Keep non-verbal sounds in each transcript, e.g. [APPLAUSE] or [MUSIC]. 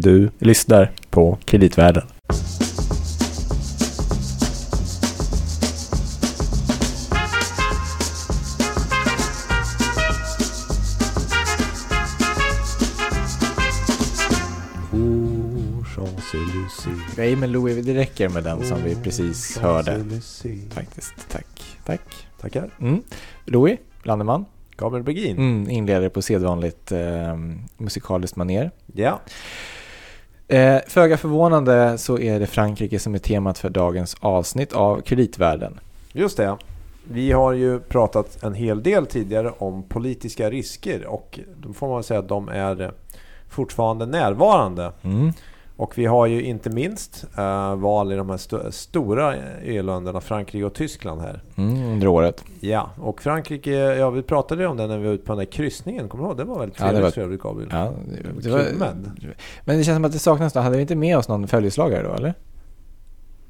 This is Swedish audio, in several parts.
Du lyssnar på Kreditvärlden. Nej men Louis, det räcker med den som vi precis hörde. Faktiskt. Tack. Tack. Tackar. Mm. Louis Landeman Gabriel Bergin. mm, inleder på sedvanligt eh, musikaliskt maner. Ja. Eh, Föga förvånande så är det Frankrike som är temat för dagens avsnitt av Kreditvärlden. Just det. Vi har ju pratat en hel del tidigare om politiska risker och då får man säga att de är fortfarande närvarande. Mm. Och vi har ju inte minst eh, val i de här sto- stora EU-länderna Frankrike och Tyskland här. Mm, under året. Ja, och Frankrike, ja vi pratade ju om det när vi var ute på den där kryssningen, kommer du ihåg? Det var väldigt Ja, trevligt var- för övrigt Gabriel. Ja, Det var men det känns som att det saknas då. Hade vi inte med oss någon följeslagare då eller?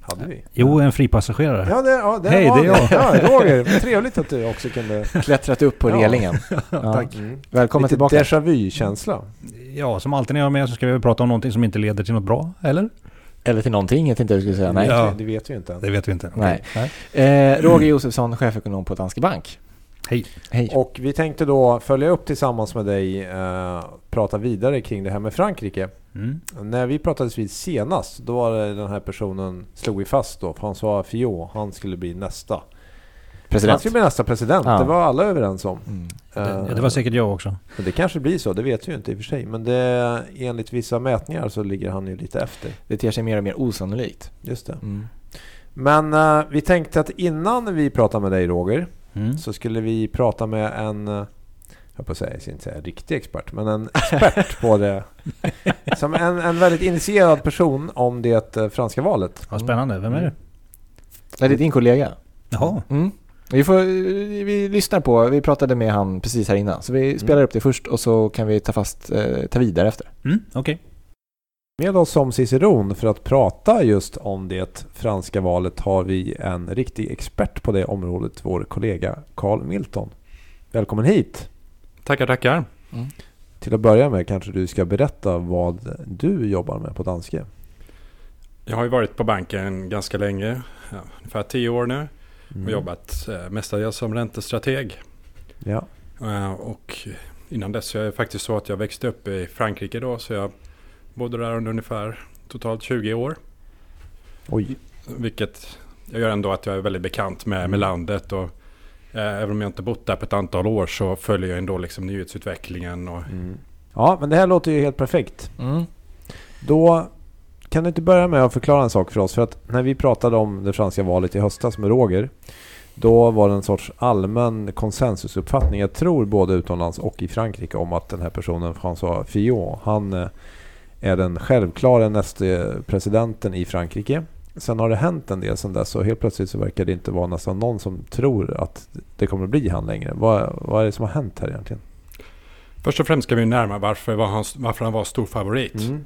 Hade vi? Jo, en fripassagerare. Ja, det, ja, det Hej, var det är jag. Ja, Roger, [LAUGHS] trevligt att du också kunde... Klättrat upp på Ja. relingen. [LAUGHS] Ja. Tack. Mm. Välkommen Lite tillbaka. déjà vu-känsla. Ja, som alltid när jag är med så ska vi prata om någonting som inte leder till något bra, eller? Eller till någonting, jag tänkte jag skulle säga. Nej. Ja. Det vet vi inte. Det vet vi inte. Nej. Okej. Eh, Roger Josefsson, chefekonom på Danske Bank. Hej. Hej. Och vi tänkte då följa upp tillsammans med dig, eh, prata vidare kring det här med Frankrike. Mm. När vi pratades vid senast, då var det den här personen, slog vi fast då, François Fillon, han skulle bli nästa. Han President. skulle bli nästa president, Ja. det var alla överens om. Mm. Det, det var säkert jag också. Men det kanske blir så, det vet vi ju inte i och för sig. Men det, enligt vissa mätningar så ligger han ju lite efter. Det ter sig mer och mer osannolikt. Just det. Mm. Men eh, vi tänkte att innan vi pratar med dig Roger, Mm. så skulle vi prata med en, eh, jag på att säga, jag ska inte säga riktig expert, men en [LAUGHS] expert på det. Som en, en väldigt initierad person om det eh, franska valet. Ja, spännande. Vem är det? Nej, det är din kollega. Jaha. Mm. Vi, får, vi lyssnar på, vi pratade med han precis här innan. Så vi spelar upp det först och så kan vi ta fast, eh, ta vidare efter. Mm, Okej. Med oss som ciceron för att prata just om det franska valet har vi en riktig expert på det området, vår kollega Carl Milton. Välkommen hit! Tackar, tackar. Till att börja med kanske du ska berätta vad du jobbar med på Danske. Jag har ju varit på banken ganska länge, ja, ungefär tio år nu. Mm. Och jobbat eh, mestadels som räntestrateg. Ja. Eh, och innan dess så är det faktiskt så att jag växte upp i Frankrike då. Så jag bodde där under ungefär totalt 20 år. Oj. Vilket jag gör ändå att jag är väldigt bekant med, Mm. med landet. Och eh, även om jag inte bott där på ett antal år så följer jag ändå liksom nyhetsutvecklingen. Och, Mm. Ja, men det här låter ju helt perfekt. Mm. Då kan du inte börja med att förklara en sak för oss? För att när vi pratade om det franska valet i höstas med Roger då var det en sorts allmän konsensusuppfattning, jag tror både utomlands och i Frankrike, om att den här personen François Fillon, han eh, är den självklara nästa presidenten i Frankrike. Sen har det hänt en del sedan dess och helt plötsligt så verkar det inte vara nästan någon som tror att det kommer att bli han längre. Vad, vad är det som har hänt här egentligen? först och främst ska vi närma varför, var han, varför han var stor favorit. Mm.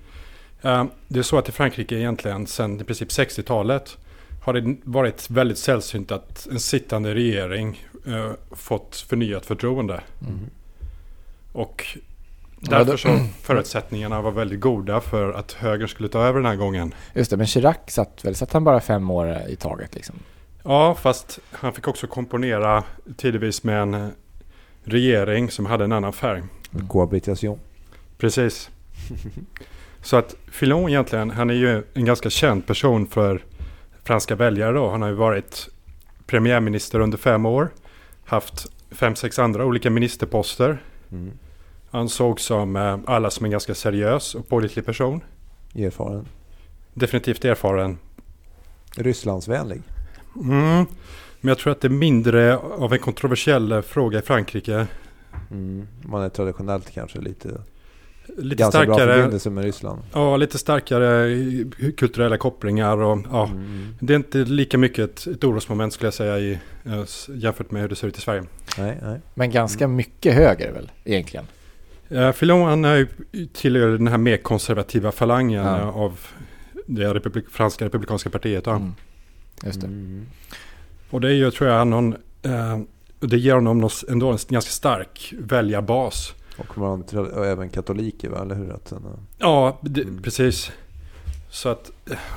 Eh, Det är så att i Frankrike egentligen sedan i princip 60-talet har det varit väldigt sällsynt att en sittande regering eh, fått förnyat förtroende. Mm. Och därför så förutsättningarna var väldigt goda för att högern skulle ta över den här gången. Just det, men Chirac satt väl, satt han bara fem år i taget liksom? Ja, fast han fick också komponera tidvis med en regering som hade en annan färg. Cohabitation. Precis. [LAUGHS] Så att Filon egentligen, han är ju en ganska känd person för franska väljare då. Han har ju varit premiärminister under fem år. Haft fem, sex andra olika ministerposter. Mm. Han såg som eh, alla som en ganska seriös och pålitlig person. Erfaren. Definitivt erfaren. Rysslandsvänlig. Mm. Men jag tror att det är mindre av en kontroversiell eh, fråga i Frankrike. Mm. Man är traditionellt kanske lite, Lite ganska bra starkare, förbindelse med Ryssland. ja, lite starkare kulturella kopplingar och ja, Mm. Det är inte lika mycket ett, ett orosmoment skulle jag säga i, eh, jämfört med hur det ser ut i Sverige. Nej, nej. Men ganska mycket högre väl, egentligen? Uh, Filon han är ju tillhör den här mer konservativa falangen Ja. eh, av det republik, franska republikanska partiet. va? Mm. Just det. Mm. Och det är ju, tror jag, någon, eh, det ger honom någon, ändå en ganska stark väljarbas. Och man och även katoliker va? Eller hur? Att eh, Ja, det, Mm. precis. Så att,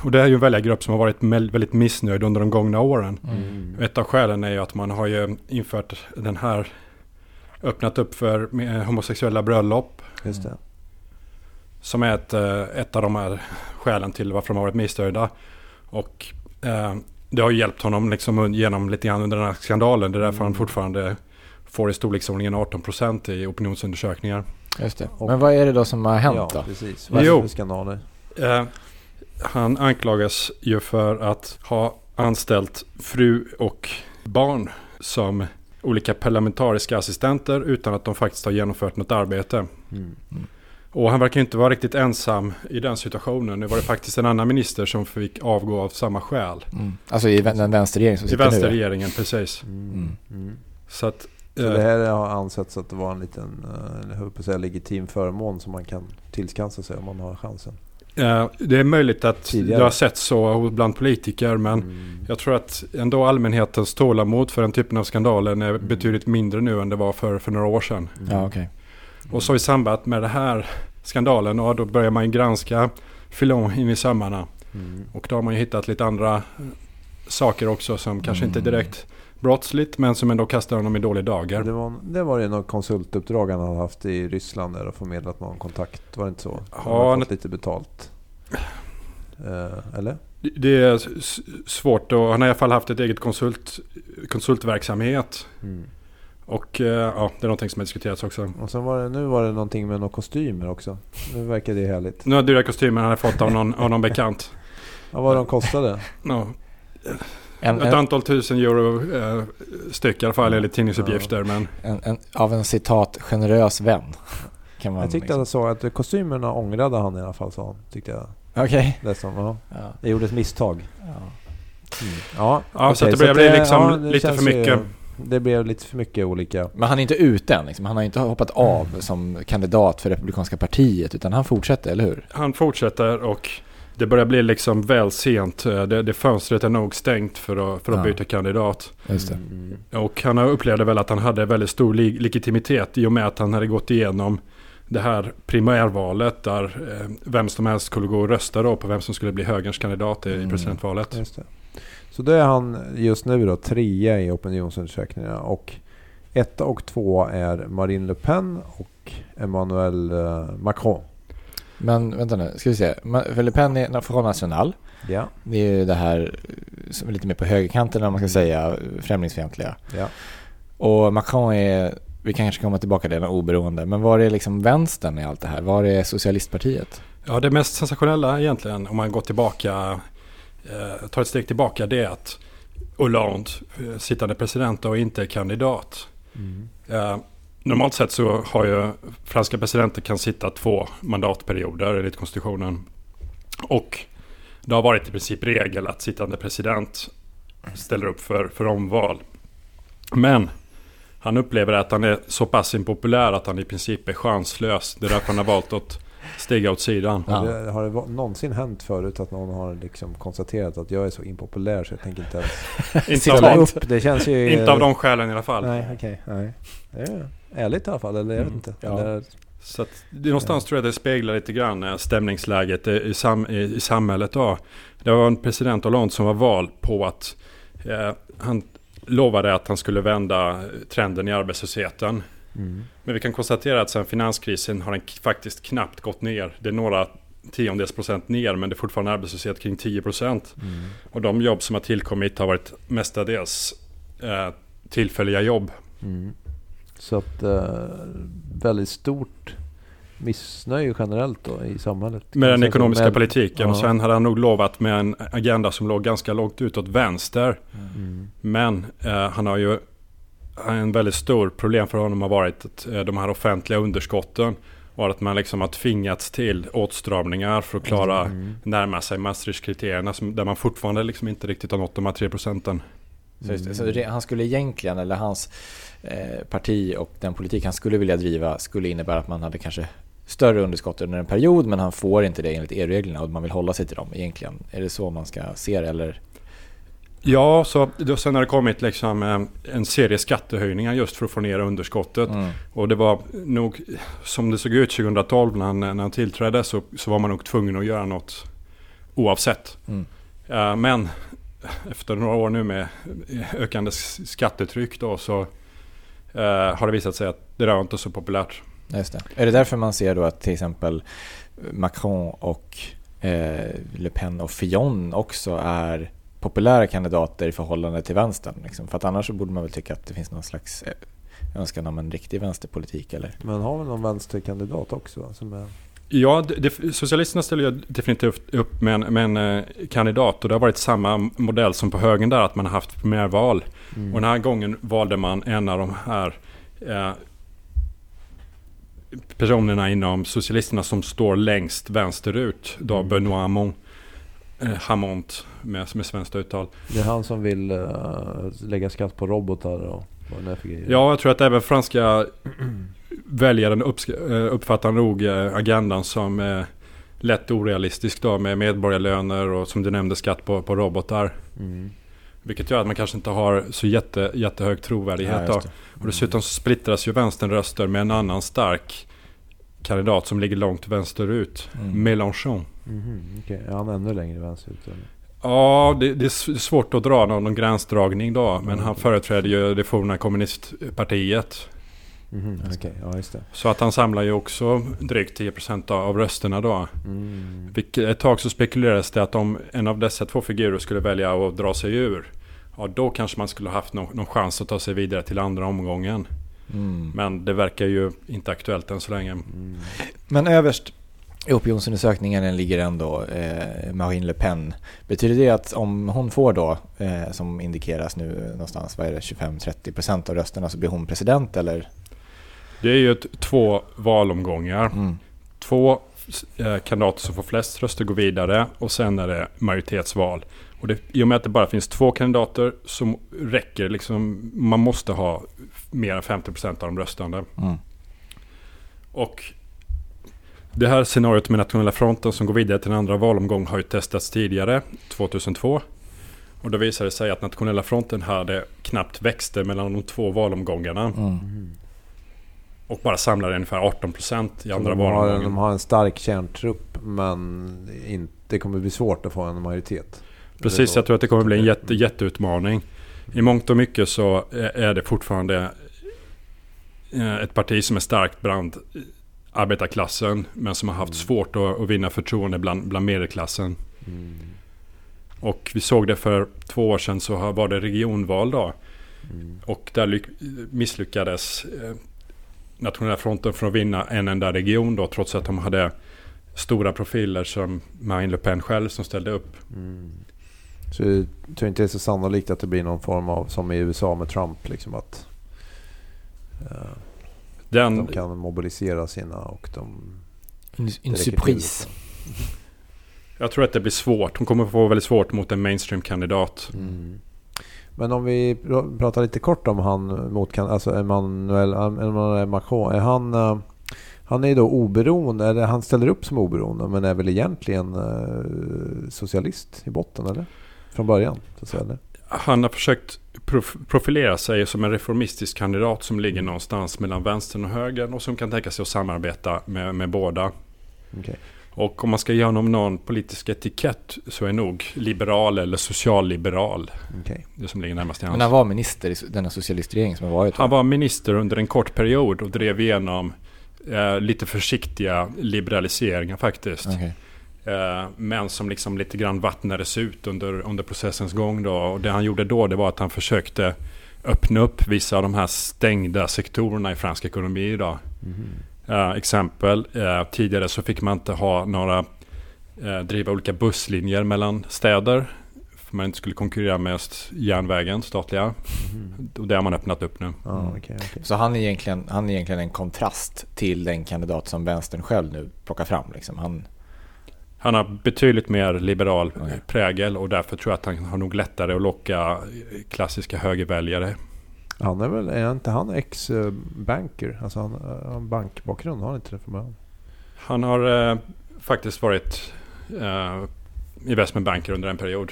och det är ju en väljargrupp som har varit väldigt missnöjd under de gångna åren. Mm. Ett av skälen är ju att man har ju infört den här, öppnat upp för homosexuella bröllop. Just det. Som är ett, eh, ett av de här skälen till varför de har varit missnöjda. Och eh, det har ju hjälpt honom liksom genom lite grann under den här skandalen. Det är därför han Mm. fortfarande får i storleksordningen 18% i opinionsundersökningar. Just det. Och- Men vad är det då som har hänt ja, då? precis. Vad är Jo. skandaler? Eh, han anklagas ju för att ha anställt fru och barn som olika parlamentariska assistenter utan att de faktiskt har genomfört något arbete. Mm. Och han verkar ju inte vara riktigt ensam i den situationen. Nu var det faktiskt en annan minister som fick avgå av samma skäl. Mm. Alltså i den vänsterregering som I sitter nu? vänsterregeringen, precis. Mm. Mm. Mm. Så att... Så eh, det här har ansetts att det var en liten, eh, jag säga legitim förmån som man kan tillskansa sig om man har chansen. Eh, det är möjligt att Tidigare. det har sett så bland politiker men Mm. jag tror att ändå allmänhetens tålamod för den typen av skandalen är betydligt mindre nu än det var för, för några år sedan. Mm. Ja, okej. Och så i samband med den här skandalen, och då börjar man ju granska Filon in i sömmarna. Mm. Och då har man ju hittat lite andra saker också som kanske inte Mm. direkt brottsligt men som ändå kastar honom i dålig dager. Det var, det var ju något konsultuppdrag han hade haft i Ryssland där och förmedlat någon kontakt. Var det inte så? Han hade fått lite betalt. Eh, eller? Det- är svårt och han har i alla fall haft ett eget konsult, konsultverksamhet. Mm. Och eh, ja, det är någonting som har diskuterats också. Och sen var det, nu var det någonting med några kostymer också. Nu verkar det härligt. Nu har dyra kostymer han har fått av någon, av någon bekant. [LAUGHS] Ja, vad de kostade? Ja, En, ett en, antal tusen euro eh, styck i alla fall enligt tidningsuppgifter. Men en, en, av en citat generös vän. [LAUGHS] Kan man Jag tyckte liksom- att jag såg att kostymerna ångrade han i alla fall sa han. Tyckte jag. Okej. Det som, ja. Ja. Jag gjorde ett misstag. Ja. Ja, Ja, så okej, att det börjar bli liksom det lite för känns ju- mycket. det blev lite för mycket olika. Men han är inte ute än liksom. Han har inte hoppat av som kandidat för Republikanska partiet utan han fortsätter, eller hur? han fortsätter och det börjar bli liksom väl sent. Eh, Det, det fönstret är nog stängt för att, för att Ja. byta kandidat. Just det. Mm. Och han upplevde väl att han hade väldigt stor legitimitet i och med att han hade gått igenom det här primärvalet där eh, vem som helst skulle gå och rösta då på vem som skulle bli högerns kandidat i, Mm. presidentvalet. Just det. Så då är han just nu då trea i opinionsundersökningarna och etta och tvåa är Marine Le Pen och Emmanuel eh, Macron. Men vänta nu, ska vi se. För Le Pen är Front National. Ja. Det är ju det här som är lite mer på högerkanten om man ska säga, främlingsfientliga. ja. Och Macron är, vi kanske kommer tillbaka till den oberoende, men var är liksom vänstern i allt det här? Var är socialistpartiet? Ja, det mest sensationella egentligen om man går tillbaka, eh, tar ett steg tillbaka, det är att Hollande, eh, sittande president och inte kandidat. Mm. Eh, normalt sett så har ju franska presidenter kan sitta två mandatperioder enligt konstitutionen. Och det har varit i princip regel att sittande president ställer upp för, för omval. Men han upplever att han är så pass impopulär att han i princip är chanslös. Det är därför han har valt att stiga åt sidan. Ja. Har det, har det någonsin hänt förut att någon har liksom konstaterat att jag är så impopulär så jag tänker inte ens [LAUGHS] Inte ställa av, upp? Det känns ju... inte av de skälen i alla fall. Nej, okej. Nej. Det är ärligt i alla fall, eller jag vet Mm, inte. ja. Eller, Så att det, någonstans tror jag det speglar lite grann eh, stämningsläget i, sam, i, i samhället då. Det var en president Hollande som var vald på att eh, han lovade att han skulle vända trenden i arbetslösheten. mm. Men vi kan konstatera att sedan finanskrisen har den faktiskt knappt gått ner. Det är några tiondels procent ner men det är fortfarande arbetslöshet kring 10 procent. Mm. Och de jobb som har tillkommit har varit mestadels eh, tillfälliga jobb. Mm. Så att eh, väldigt stort missnöje generellt då i samhället. Med den ekonomiska Med- politiken. Och Ja. sen hade han nog lovat med en agenda som låg ganska långt utåt vänster. Mm. Men eh, han har ju en väldigt stor problem för honom har varit att, eh, de här offentliga underskotten. Och att man liksom har tvingats till åtstramningar för att klara Mm. närma sig Maastricht-kriterierna. Där man fortfarande liksom inte riktigt har nått de här 3 procenten. Så, så det, han skulle egentligen, eller hans eh, parti och den politik han skulle vilja driva skulle innebära att man hade kanske större underskott under en period men han får inte det enligt EU-reglerna och man vill hålla sig till dem egentligen. Är det så man ska se det eller? Ja, så då, sen har det kommit liksom eh, en serie skattehöjningar just för att få ner underskottet. Mm. Och det var nog, som det såg ut 2012 när han, när han tillträdde så, så var man nog tvungen att göra något oavsett. Mm. Eh, men efter några år nu med ökande skattetryck då så eh, har det visat sig att det där var inte så populärt. Just det. Är det därför man ser då att till exempel Macron och eh, Le Pen och Fillon också är populära kandidater i förhållande till vänstern? Liksom? För att annars så borde man väl tycka att det finns någon slags eh, önskan om en riktig vänsterpolitik eller? Men har vi någon vänsterkandidat också? Som är... Ja, det, Socialisterna ställer ju definitivt upp med en, med en eh, kandidat och det har varit samma modell som på högen där att man har haft primärval. Mm. Och den här gången valde man en av de här eh, personerna inom Socialisterna som står längst vänsterut. Då Mm. Benoît Hamon, eh, Hamont med, med svenskt uttal. Det är han som vill uh, lägga skatt på robotar och vad det är för grejer. Ja, jag tror att även franska väljaren eh, uppfattar nog agendan som eh, lätt orealistisk då med medborgarlöner och som du nämnde skatt på, på robotar. Mm. Vilket gör att man kanske inte har så jätte, jättehög trovärdighet. Ja, det. Och dessutom så splittras ju vänstern röster med en annan stark kandidat som ligger långt vänsterut. Mm. Mélenchon. Mhm, okej. Är han ännu längre vänsterut? eller? Ja, det, det är svårt att dra någon, någon gränsdragning då. Men Mm. han företräder ju det forna kommunistpartiet. Mhm, Just Okej, ja just det. Så att han samlar ju också drygt 10% av- av rösterna då. Mm. Vilket, ett tag så spekulerades det att om en av dessa två figurer skulle välja att dra sig ur. Ja, då kanske man skulle ha haft någon, någon chans att ta sig vidare till andra omgången. Mm. Men det verkar ju inte aktuellt än så länge. Mm. Men överst i opinionsundersökningen ligger ändå eh, Marine Le Pen. Betyder det att om hon får då, eh, som indikeras nu någonstans, vad är det, 25-30% av rösterna så blir hon president eller? Det är ju ett, två valomgångar. Mm. Två eh, kandidater som får flest röster går vidare och sen är det majoritetsval. Och det, I och med att det bara finns två kandidater så räcker liksom, man måste ha mer än 50% av de röstande. Mm. Och det här scenariot med Nationella fronten som går vidare till en andra valomgång har ju testats tidigare, 2002. Och då visade det sig att Nationella fronten hade knappt växte mellan de två valomgångarna. Mm. Och bara samlade ungefär 18% i Så andra de, har, valomgången. de har en stark kärntrupp men inte, det kommer bli svårt att få en majoritet. Precis, jag tror att det kommer bli en jätte, jätteutmaning. I mångt och mycket så är det fortfarande eh, ett parti som är starkt bland arbetarklassen men som har haft svårt att, att vinna förtroende bland, bland medelklassen. Mm. Och vi såg det för två år sedan så var det regionval då. Mm. Och där lyck- misslyckades eh, Nationella fronten från att vinna en enda region då trots att de hade stora profiler som Marine Le Pen själv som ställde upp. Mm. Så jag tror inte det är så sannolikt att det blir någon form av, som i USA med Trump, liksom att eh, Den, de kan mobilisera sina och de... En, en surprise. liksom. Jag tror att det blir svårt. Hon kommer få väldigt svårt mot en mainstream-kandidat. Mm. Men om vi pr- pratar lite kort om han mot alltså Emmanuel, Emmanuel Macron. Är han, eh, han är ju då oberoende, eller han ställer upp som oberoende men är väl egentligen eh, socialist i botten eller? Från början så att säga. Eller? Han har försökt prof- profilera sig som en reformistisk kandidat som ligger någonstans mellan vänstern och högern och som kan tänka sig att samarbeta med, med båda. Okej. Och om man ska ge honom någon politisk etikett så är nog liberal eller socialliberal Okej. det som ligger närmast Men hans. han var minister i denna socialistregering som har varit. Han var minister under en kort period och drev igenom eh, lite försiktiga liberaliseringar faktiskt. Okej. Eh, men som liksom lite grann vattnades ut under, under processens gång då. Och det han gjorde då det var att han försökte öppna upp vissa av de här stängda sektorerna i fransk ekonomi idag. Mhm. Eh, exempel, eh, tidigare så fick man inte ha några, eh, driva olika busslinjer mellan städer. För man inte skulle konkurrera med järnvägen, statliga. Mhm. Och det har man öppnat upp nu. Mm. okej, okej. Så han är, egentligen, han är egentligen en kontrast till den kandidat som vänstern själv nu plockar fram. Liksom. Han, Han har betydligt mer liberal Okej. prägel och därför tror jag att han har nog lättare att locka klassiska högerväljare. Han är väl, är inte han ex-banker? Alltså han han har bankbakgrund, har han inte det från början? Han har eh, faktiskt varit eh, investmentbanker under en period.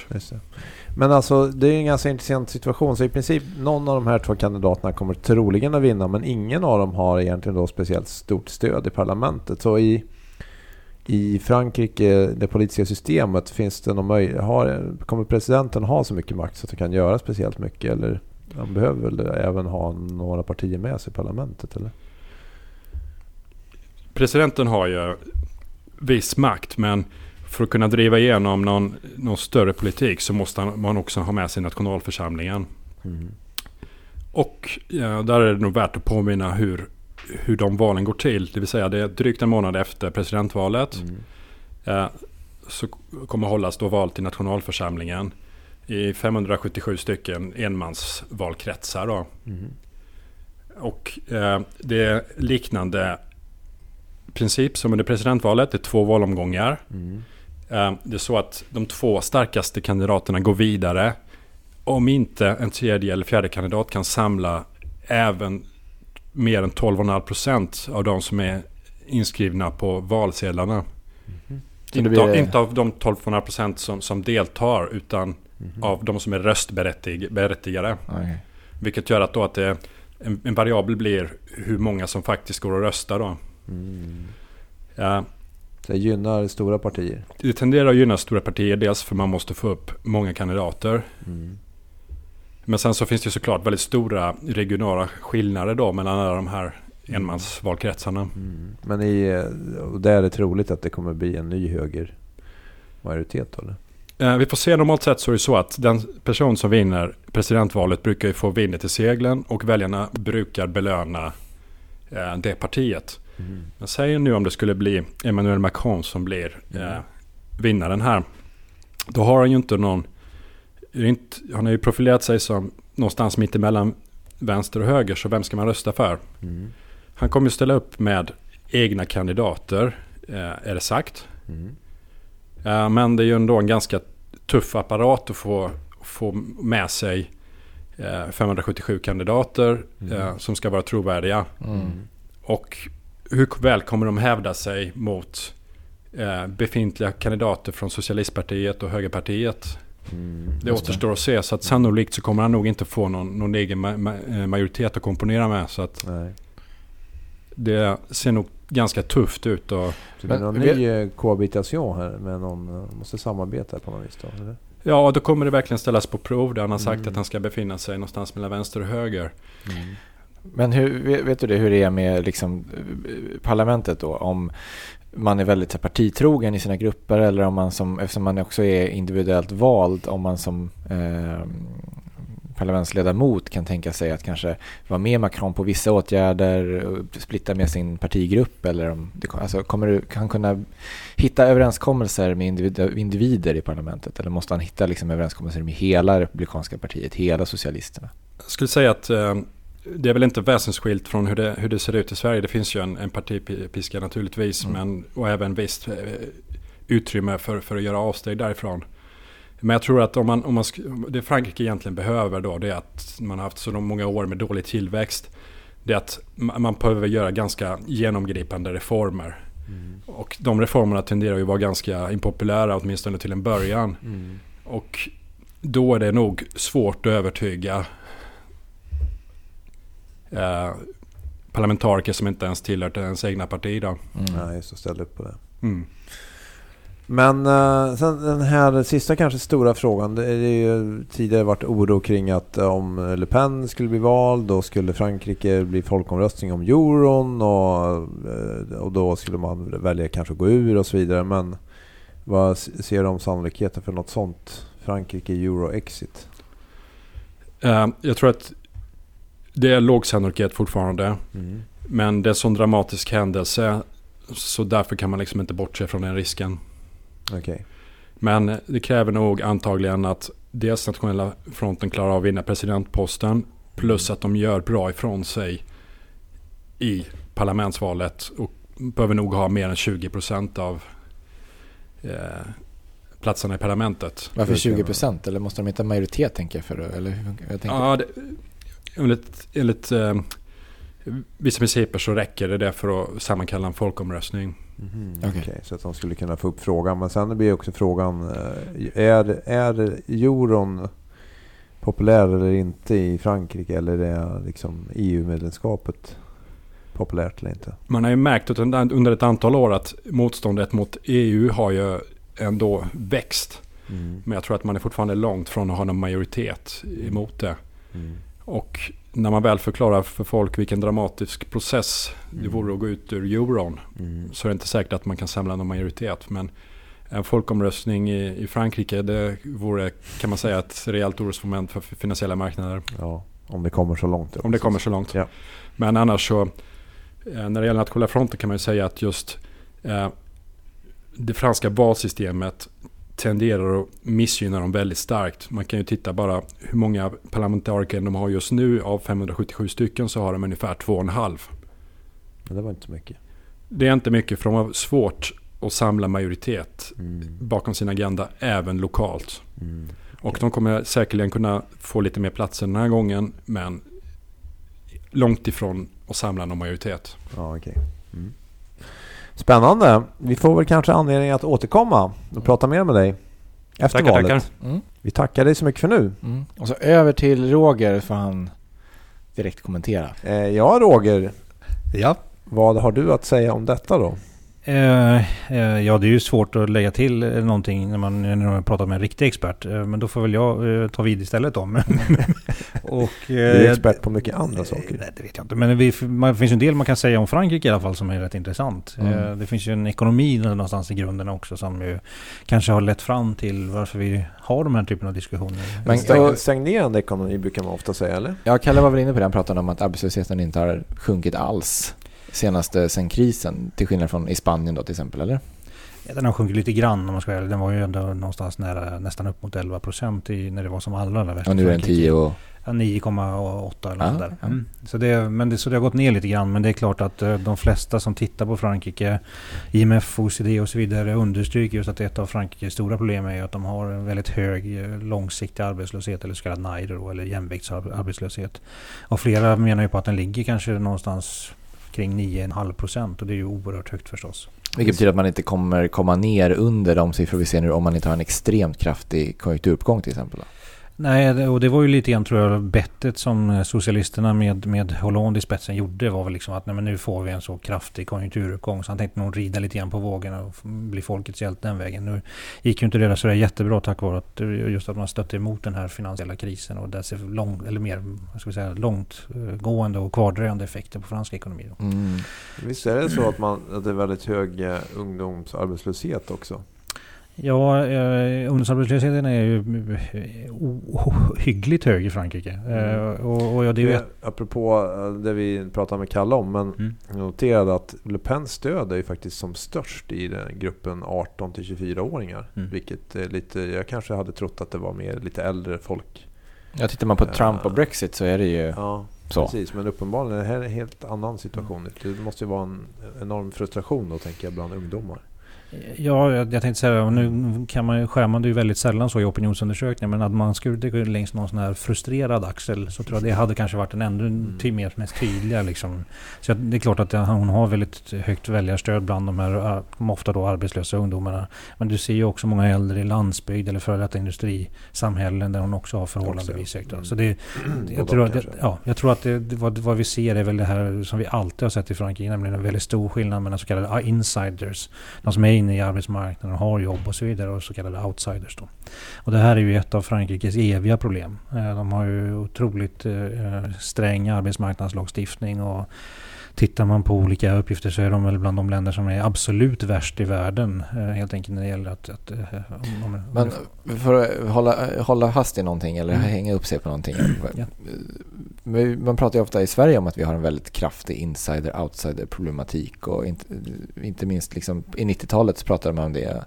Men alltså det är en ganska intressant situation. Så i princip någon av de här två kandidaterna kommer troligen att vinna. Men ingen av dem har egentligen då speciellt stort stöd i parlamentet. Så i, i Frankrike, det politiska systemet, finns det någon möj- har, kommer presidenten ha så mycket makt så att han kan göra speciellt mycket? Eller han behöver väl även ha några partier med sig i parlamentet? Eller? Presidenten har ju viss makt men för att kunna driva igenom någon, någon större politik så måste han, man också ha med sig nationalförsamlingen. Mm. Och ja, där är det nog värt att påminna hur, hur de valen går till. Det vill säga det är drygt en månad efter presidentvalet. Mm. Eh, så kommer hållas då val till nationalförsamlingen i 577 stycken enmansvalkretsar. Då. Mm. Och eh, det är liknande princip som under presidentvalet. Det är två valomgångar. Mm. Eh, det är så att de två starkaste kandidaterna går vidare. Om inte en tredje eller fjärde kandidat kan samla även mer än 12,5 procent av de som är inskrivna på valsedlarna. Det Inte, blir- inte av de 12,5 procent som, som deltar utan Mhm. av de som är röstberättigade. Okej. Vilket gör att, då att det, en, en variabel blir hur många som faktiskt går och röstar. Då. Mm. Ja, Så det gynnar stora partier. det tenderar att gynna stora partier dels för man måste få upp många kandidater. Mm. Men sen så finns det såklart väldigt stora regionala skillnader då mellan alla de här enmansvalkretsarna. Mm. Men i, och där är det troligt att det kommer bli en ny höger majoritet då, eller? Eh, vi får se normalt sett så är det så att den person som vinner presidentvalet brukar ju få vinet i seglen och väljarna brukar belöna eh, det partiet. Mm. Men säg nu om det skulle bli Emmanuel Macron som blir eh, vinnaren här. Då har han ju inte någon... Inte, han har ju profilerat sig som någonstans mitt emellan vänster och höger. Så vem ska man rösta för? Mm. Han kommer ju ställa upp med egna kandidater. Är det sagt. Mm. Men det är ju ändå en ganska tuff apparat att få, få med sig eh, 577 kandidater eh, som ska vara trovärdiga. Mm. Och hur väl kommer de hävda sig mot eh, befintliga kandidater från Socialistpartiet och Högerpartiet? Mm. Det återstår att se. Så att sannolikt så kommer han nog inte få någon, någon egen ma- ma- eh, majoritet att komponera med. Så att Nej. det ser nog ganska tufft ut. Och, Så det blir Men någon vi- ny eh, cohabitation här med någon, eh, måste samarbeta på något vis då, eller? ja, då kommer det verkligen ställas på prov. Där han har sagt Mm. att han ska befinna sig någonstans mellan vänster och höger. Mm. Men hur, vet du det, hur det är med liksom, parlamentet då? Om man är väldigt partitrogen i sina grupper eller om man som, eftersom man också är individuellt vald, om man som eh, parlamentsledamot kan tänka sig att kanske vara med Macron på vissa åtgärder, och splitta med sin partigrupp eller om det, alltså, kommer du, kan han kunna hitta överenskommelser med individ, individer i parlamentet eller måste han hitta liksom, överenskommelser med hela republikanska partiet, hela socialisterna? Jag skulle säga att eh, det är väl inte väsensskilt från hur det, hur det ser ut i Sverige. Det finns ju en, en partipiska naturligtvis. Mm. Men, och även visst eh, utrymme för, för att göra avsteg därifrån. Men jag tror att om man, om man, det Frankrike egentligen behöver då det är att man har haft så många år med dålig tillväxt. Det är att ma- man behöver göra ganska genomgripande reformer. Mm. Och de reformerna tenderar ju att vara ganska impopulära åtminstone till en början. Mm. Och då är det nog svårt att övertyga eh, parlamentariker som inte ens tillhör ens egna parti. Då. Mm. Ja, just att ställa upp på det. Mm. Men uh, sen den här sista kanske stora frågan. Det är ju tidigare varit oro kring att eh, om Le Pen skulle bli vald då skulle Frankrike bli folkomröstning om euron och, eh, och då skulle man välja kanske att gå ur och så vidare. Men vad ser du om sannolikheten för något sånt? Frankrike euro-exit? Eh, jag tror att det är låg sannolikhet fortfarande. Mm. Men det är en sån dramatisk händelse. Så därför kan man liksom inte bortse från den risken. Okej. Men det kräver nog antagligen att dels nationella fronten klarar av att vinna presidentposten. Plus att de gör bra ifrån sig i parlamentsvalet. Och behöver nog ha mer än 20% av eh, platserna i parlamentet. Varför Det kan 20 vara- procent? Eller måste de inte ha majoritet tänker jag för det? Eller hur- jag tänker, Ja, det, enligt, enligt eh, vissa principer så räcker det där för att sammankalla en folkomröstning. Mhm, Okej. okej, så att de skulle kunna få upp frågan. Men sen blir också frågan, eh, är, är euron populär eller inte i Frankrike? Eller är liksom EU-medlemskapet populärt eller inte? Man har ju märkt att under under ett antal år att motståndet mot EU har ju ändå växt. Mm. Men jag tror att man är fortfarande långt från att ha någon majoritet emot det. Mm. Och när man väl förklarar för folk vilken dramatisk process det Mm. vore att gå ut ur euron Mm. så är det inte säkert att man kan samla någon majoritet. Men en folkomröstning i, i Frankrike det vore kan man säga ett rejält orosmoment för finansiella marknader. Ja, om det kommer så långt. Om det kommer så långt. Ja. Men annars så eh, när det gäller nationella fronten kan man ju säga att just eh, det franska valsystemet tenderar att missgynna dem väldigt starkt. Man kan ju titta bara hur många parlamentariker de har just nu. Av 577 stycken så har de ungefär 2,5. Men det var inte så mycket. Det är inte mycket för de har svårt att samla majoritet Mm. bakom sin agenda även lokalt. Mm. Och de kommer säkerligen kunna få lite mer platser den här gången men långt ifrån att samla någon majoritet. Ja, okej. Mm. Spännande. Vi får väl kanske anledning att återkomma och prata mer med dig efter Tackar, valet. tackar. Mm. Vi tackar dig så mycket för nu. Mm. Och så över till Roger får han direkt kommentera. Eh, ja, Roger. Ja. Vad har du att säga om detta då? Eh, eh, ja, det är ju svårt att lägga till eh, någonting när man, när man pratar med en riktig expert. Eh, men då får väl jag ta vid istället då. [LAUGHS] och, Du är expert på mycket andra saker. Nej, det vet jag inte. Men vi, man, det finns ju en del man kan säga om Frankrike i alla fall som är rätt intressant. Mm. Det finns ju en ekonomi någonstans i grunden också som ju kanske har lett fram till varför vi har de här typen av diskussioner. Men- Stäng, stagnerande ekonomi brukar man ofta säga, eller? Ja, Kalle var väl inne på det. Han pratade om att arbetslösheten inte har sjunkit alls senaste sen krisen. Till skillnad från i Spanien då till exempel, eller? Ja, Den har sjunkit lite grann om man ska vara. Den var ju ändå någonstans nära, nästan upp mot 11 procent när det var som allra, allra värst. Och nu är den Frankrike. 10 och... Ja, 9,8 eller Ja, sånt där. ja. Mm. Så, det, men det, så det har gått ner lite grann. Men det är klart att eh, de flesta som tittar på Frankrike, IMF, OECD och så vidare understryker just att ett av Frankrikes stora problem är att de har en väldigt hög eh, långsiktig arbetslöshet eller så kallad NAIDO eller jämviktsarbetslöshet. Och flera menar ju på att den ligger kanske någonstans kring 9,5 procent och det är ju oerhört högt förstås. Vilket betyder att man inte kommer komma ner under de siffror vi ser nu om man inte har en extremt kraftig konjunkturuppgång till exempel. Då. Nej, och det var ju lite grann tror jag bettet som eh, socialisterna med, med Hollande i spetsen gjorde var väl liksom att nej, men nu får vi en så kraftig konjunkturuppgång så han tänkte nog rida lite grann på vågen och bli folkets hjälte den vägen. Nu gick ju inte det där så där jättebra tack vare att eh, just att man stötte emot den här finansiella krisen och dess lång, eller mer ska vi säga, långtgående och kvardröjande effekter på fransk ekonomi. Då. Mm. Visst är det så att, man, att det är väldigt hög eh, ungdomsarbetslöshet också? Ja, eh, ungdomsarbetslösheten är ju eh, ohyggligt hög i Frankrike. Eh, och, och ja, det är ju apropå eh, det vi pratade med Kalle om, men Mm. jag noterade att Le Pens stöd är ju faktiskt som störst i den gruppen 18 till 24-åringar. Mm. Vilket är lite, jag kanske hade trott att det var mer lite äldre folk. Ja, tittar man på Trump och Brexit så är det ju Ja, så. precis. Men uppenbarligen är det här en helt annan situation. Det måste ju vara en enorm frustration då, tänker jag, bland ungdomar. Ja, jag, jag tänkte säga, nu kan man, skär man det ju väldigt sällan så i opinionsundersökningar. Men hade man skurit det längs någon sån här frustrerad axel så tror jag det hade kanske varit en ännu Mm. mer, mest tydliga liksom. Så jag, det är klart att det- hon har väldigt högt väljarstöd bland de här eh, ofta då arbetslösa ungdomarna. Men du ser ju också många äldre i landsbygd eller före detta industrisamhällen där hon också har förhållandevis högt. Mm. Så det, Både jag, tror att, det, ja, jag tror att det, vad, vad vi ser är väl det här som vi alltid har sett i Frankrike, nämligen en väldigt stor skillnad mellan så kallade insiders, de som är inne i arbetsmarknaden och har jobb och så vidare, och så kallade outsiders. Då. Och det här är ju ett av Frankrikes eviga problem. Eh, de har ju otroligt eh, eh, sträng arbetsmarknadslagstiftning och Tittar man på olika uppgifter så är de väl bland de länder som är absolut värst i världen. eh, Helt enkelt när det gäller att... att eh, om, om, Men för att hålla, hålla fast i någonting eller Mm. hänga upp sig på någonting. Ja. Man pratar ju ofta i Sverige om att vi har en väldigt kraftig insider-outsider problematik och inte, inte minst liksom, i 90-talet så pratade man om det. Mm.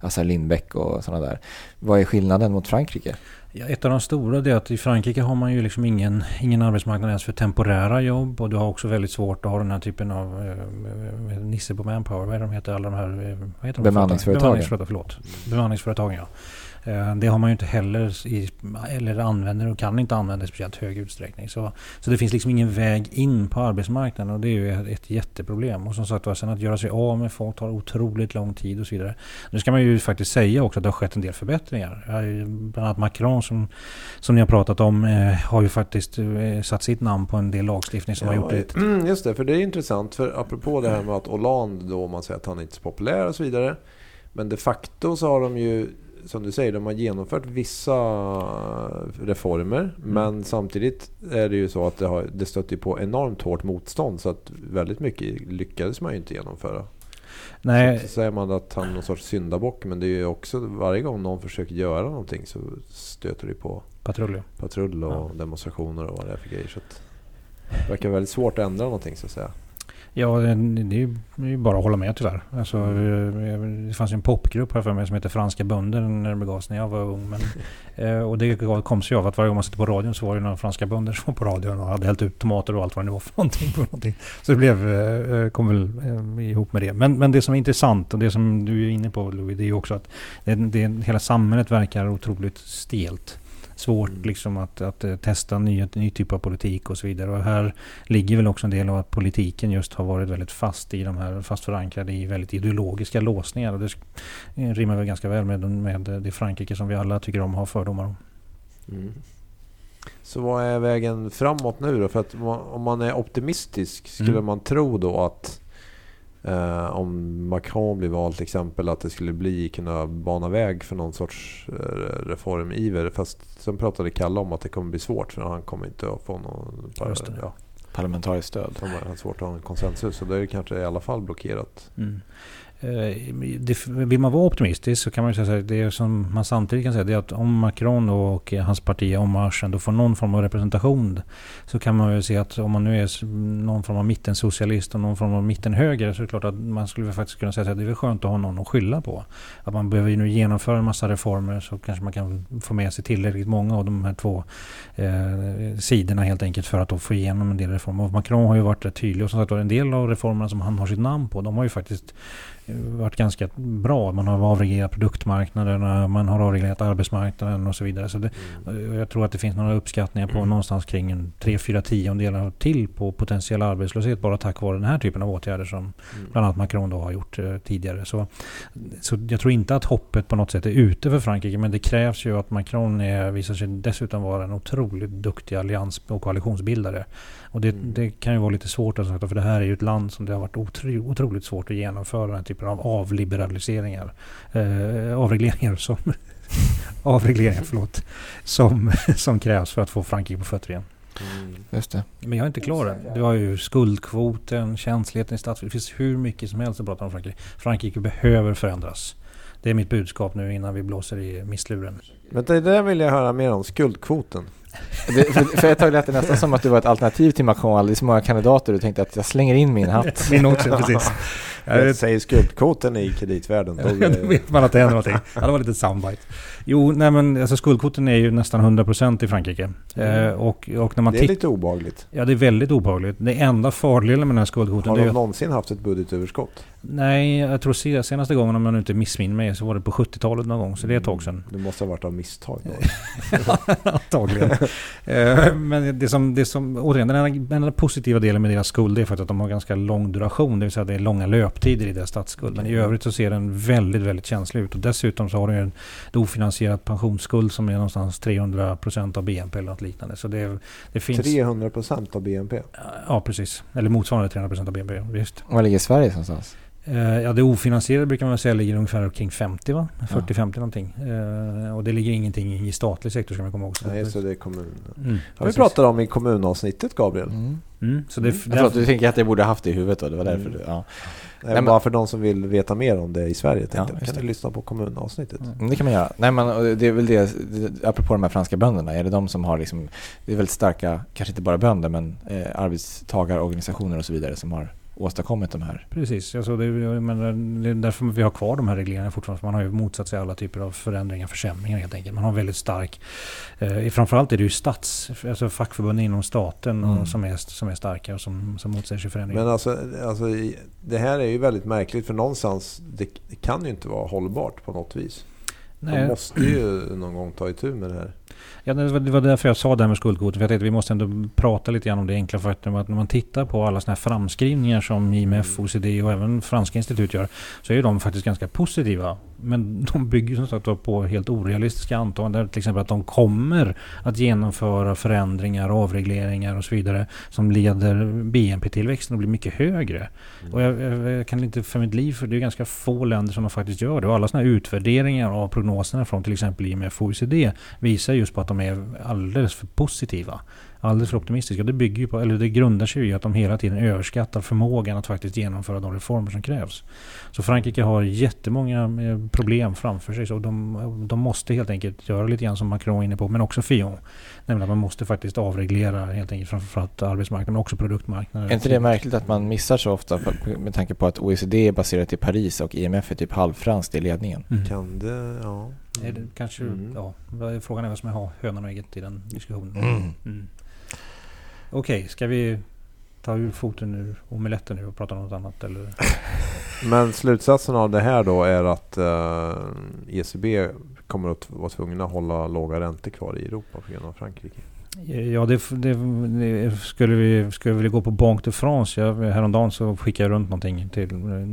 Assar Lindbeck och sådana där. Vad är skillnaden mot Frankrike? Ja, ett av de stora det är att i Frankrike har man ju liksom ingen, ingen arbetsmarknad ens för temporära jobb och du har också väldigt svårt att ha den här typen av eh, eh, Nisse på Manpower, vad är de heter alla de här eh, vad heter de Bemanningsföretagen. Bemanningsföretag, förlåt. Bemanningsföretagen ja. Eh, det har man ju inte heller, i, eller använder och kan inte använda i speciellt hög utsträckning. Så, så det finns liksom ingen väg in på arbetsmarknaden och det är ju ett jätteproblem. Och som sagt var, sen att göra sig av med folk tar otroligt lång tid och så vidare. Nu ska man ju faktiskt säga också att det har skett en del förbättringar. Bland annat Macron som, som ni har pratat om eh, har ju faktiskt eh, satt sitt namn på en del lagstiftning som ja, har gjort det. Mm, just det, för det är intressant. För apropå det här med att Hollande då, man säger att han inte är så populär och så vidare. Men de facto så har de ju, som du säger, de har genomfört vissa reformer. Mm. Men samtidigt är det ju så att det, har, det stötte på enormt hårt motstånd. Så att väldigt mycket lyckades man ju inte genomföra. Nej. Så, säger man att han är någon sorts syndabock. Men det är ju också varje gång någon försöker göra någonting så stöter det på patrull, patrull och ja. demonstrationer och vad det är för grejer. Så det verkar väldigt svårt att ändra någonting så att säga. Ja, det är ju bara att hålla med tyvärr. Alltså, eh, det fanns ju en popgrupp här för mig som heter Franska bönder när det begav sig när jag var ung. Men, [LAUGHS] eh, och det kom sig av att varje gång man satte på radion så var det några franska bönder som var på radion och hade hällt ut tomater och allt vad det nu var för någonting. På någonting. Så det blev, eh, kom väl ihop med det. Men, men det som är intressant och det som du är inne på Louis, det är ju också att det, det, hela samhället verkar otroligt stelt svårt mm. liksom att, att eh, testa ny, ny typ av politik och så vidare. Och här ligger väl också en del av att politiken just har varit väldigt fast i de här, fast förankrade i väldigt ideologiska låsningar. Och det rimmar väl ganska väl med, med det Frankrike som vi alla tycker om har fördomar om. Mm. Så vad är vägen framåt nu då? För att om man är optimistisk skulle mm. man tro då att Eh, om Macron blir vald till exempel att det skulle bli kunna bana väg för någon sorts eh, reformiver. Fast sen pratade Kalle om att det kommer bli svårt för han kommer inte att få någon par, ja, parlamentariskt stöd. Han har svårt att ha en konsensus så då är det kanske i alla fall blockerat. Mm. Eh, det, vill man vara optimistisk så kan man ju säga att det som man samtidigt kan säga det är att om Macron och hans parti om marschen då får någon form av representation så kan man ju se att om man nu är någon form av mittensocialist och någon form av mittenhöger så är det klart att man skulle faktiskt kunna säga att det är skönt att ha någon att skylla på. Att man behöver ju nu genomföra en massa reformer så kanske man kan få med sig tillräckligt många av de här två eh, sidorna helt enkelt för att då få igenom en del reformer. Och Macron har ju varit rätt tydlig och som sagt en del av reformerna som han har sitt namn på de har ju faktiskt varit ganska bra. Man har avreglerat produktmarknaderna, man har avreglerat arbetsmarknaden och så vidare. Så det, mm. Jag tror att det finns några uppskattningar på mm. någonstans kring en 3-4 tiondelar till på potentiell arbetslöshet bara tack vare den här typen av åtgärder som mm. bland annat Macron då har gjort eh, tidigare. Så, så jag tror inte att hoppet på något sätt är ute för Frankrike men det krävs ju att Macron är, visar sig dessutom vara en otroligt duktig allians och koalitionsbildare. Och det, mm. det, kan ju vara lite svårt att säga, för det här är ju ett land som det har varit otro, otroligt svårt att genomföra den här typen av avliberaliseringar. Eh, avregleringar som [LAUGHS] avregleringar, förlåt. Som, [LAUGHS] som krävs för att få Frankrike på fötter igen. Mm. Just det. Men jag är inte klar än. Du har ju skuldkvoten, känsligheten i statsfinanserna. Det finns hur mycket som helst att prata om Frankrike. Frankrike behöver förändras. Det är mitt budskap nu innan vi blåser i missluren. Vänta, det där vill jag höra mer om. Skuldkvoten. Det, för, för ett tag lät det nästan som att du var ett alternativ till Macron, alldeles så många kandidater. Du tänkte att jag slänger in min hatt. min också, precis. [LAUGHS] Jag säger skuldkvoten i kreditvärlden. Då, [LAUGHS] då vet man att det händer någonting. Ja, det var lite soundbite. Jo, nej men alltså skuldkvoten är ju nästan 100% i Frankrike. Mm. Eh, och, och när man det är lite obagligt. Ja, det är väldigt obagligt. Det enda fördelen med den här skuldkvoten... Har de någonsin haft ett budgetöverskott? Nej, jag tror senaste gången om jag nu inte missminner mig så var det på 70-talet någon gång. Så det är ett tag sedan. Det måste ha varit av misstag då. [LAUGHS] Antagligen. [LAUGHS] Eh, men det som, det som, återigen, den enda, positiva delen med deras skuld är för att de har ganska lång duration. Det vill säga att det är långa löptider i deras statsskuld. Men i övrigt så ser den väldigt, väldigt känslig ut. Och dessutom så har den en ofinansierad pensionsskuld som är någonstans 300% av BNP eller något liknande. Så det, det finns... 300% av BNP? Ja, precis. Eller motsvarande 300% av BNP, visst. Var ligger Sverige någonstans? Eh, ja, det ofinansierade brukar man säga ligger ungefär kring 50 va? 40-50 ja. någonting. Uh, och det ligger ingenting i statlig sektor ska man komma ihåg. Nej, så det är kommun. Mm, vi pratat om i kommunavsnittet Gabriel. Mm. Mm, så det, mm. Jag tror att du tänker att jag borde haft det i huvudet då, det var därför mm. du, ja. Nej, Nej, bara för de som vill veta mer om det i Sverige. Ja, kan du lyssna på kommunavsnittet? Mm. Det kan man göra. Nej, men det är väl det, apropå de här franska bönderna, är det de som har liksom, det är väldigt starka, kanske inte bara bönder, men eh, arbetstagarorganisationer och så vidare som har åstadkommit de här. Precis, alltså det, men det är därför vi har kvar de här regleringarna fortfarande. Man har ju motsatt sig alla typer av förändringar, försämringar helt enkelt. Man har väldigt stark, eh, framförallt är det ju stats, alltså fackförbunden inom staten mm. som, är, som är starka och som, som motsätter sig förändringar. Men alltså, alltså, det här är ju väldigt märkligt för någonstans, det, det kan ju inte vara hållbart på något vis. De måste ju någon gång ta itu med det här. Ja, det, var, det var därför jag sa det här med skuldkvoten. För jag tänkte att vi måste ändå prata lite grann om det enkla faktum att när man tittar på alla sådana här framskrivningar som IMF, OCD OECD och även franska institut gör så är ju de faktiskt ganska positiva. Men de bygger som sagt på helt orealistiska antaganden. Till exempel att de kommer att genomföra förändringar, avregleringar och så vidare som leder BNP-tillväxten att bli mycket högre. Mm. Och jag, jag, jag kan inte för mitt liv för det är ganska få länder som faktiskt gör det. Och alla sådana här utvärderingar av prognoserna från till exempel IMF och OECD visar just på att de är alldeles för positiva. Alldeles för optimistiska. Det bygger ju på, eller det grundar sig i att de hela tiden överskattar förmågan att faktiskt genomföra de reformer som krävs. Så Frankrike har jättemånga eh, problem framför sig. Så de, de måste helt enkelt göra lite grann som Macron är inne på, men också Fillon. Nämligen att man måste faktiskt avreglera helt enkelt framförallt arbetsmarknaden, men också produktmarknaden. Är inte det märkligt att man missar så ofta med tanke på att OECD är baserat i Paris och IMF är typ halvfranskt i ledningen? Mm. Kan det, ja. Är det kanske, Mm. ja, frågan är vad som är hönan och ägget i den diskussionen. Mm. Okej, Okej, ska vi ta ur foten ur omeletten nu och prata om något annat? Eller? [LAUGHS] Men slutsatsen av det här då är att eh, ECB kommer att vara tvungna att hålla låga räntor kvar i Europa på grund av Frankrike. Ja, det, det, det skulle vi skulle vi gå på Banque de France. Jag, häromdagen så skickade jag runt någonting till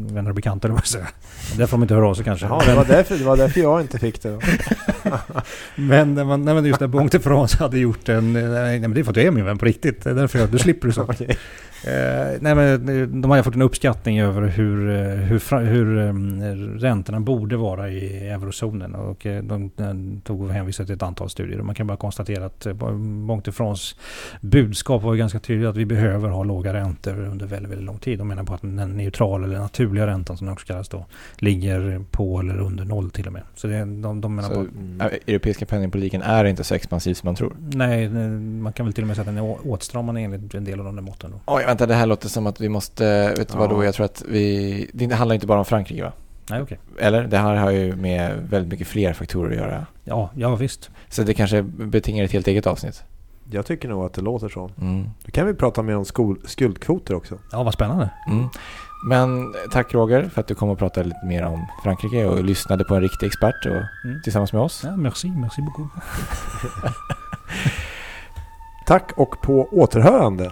vänner och bekanta. eller vad jag säger. Där får de inte höra av sig kanske. Jaha, det var, därför, det var därför jag inte fick det. [LAUGHS] Men, man, nej, men just när Banque de France hade gjort en... Nej, men det är för att du är min vän på riktigt. Det är därför jag, du slipper du så. [LAUGHS] Okej. Eh, nej men eh, de har fått en uppskattning över hur, eh, hur, hur eh, räntorna borde vara i eurozonen. Och de, de tog och hänvisade till ett antal studier. Och man kan bara konstatera att France budskap var ju ganska tydligt att vi behöver ha låga räntor under väldigt, väldigt lång tid. De menar på att den neutrala eller naturliga räntan som den också kallas då ligger på eller under noll till och med. Så det, de, de menar Så- på Mm. Äh, Europeiska penningpolitiken är inte så expansiv som man tror. Nej, man kan väl till och med säga att den är åtstramande enligt en del av de där måtten. Då. Oj, vänta, det här låter som att vi måste, vet du vad då? Ja. Jag tror att vi, det handlar inte bara om Frankrike va? Nej, okej. Eller? Det här har ju med väldigt mycket fler faktorer att göra. Ja, ja visst. Så det kanske betingar ett helt eget avsnitt. Jag tycker nog att det låter så. Mm. Då kan vi prata mer om skol, skuldkvoter också. Ja, vad spännande. Mm. Men tack Roger för att du kom och pratade lite mer om Frankrike och lyssnade på en riktig expert och, Mm. tillsammans med oss. Ja, merci, merci beaucoup. [LAUGHS] Tack och på återhörande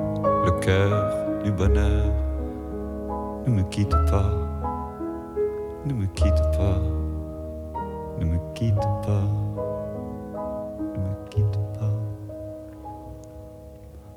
le cœur du bonheur. Ne me quitte pas. Ne me quitte pas, ne me quitte pas.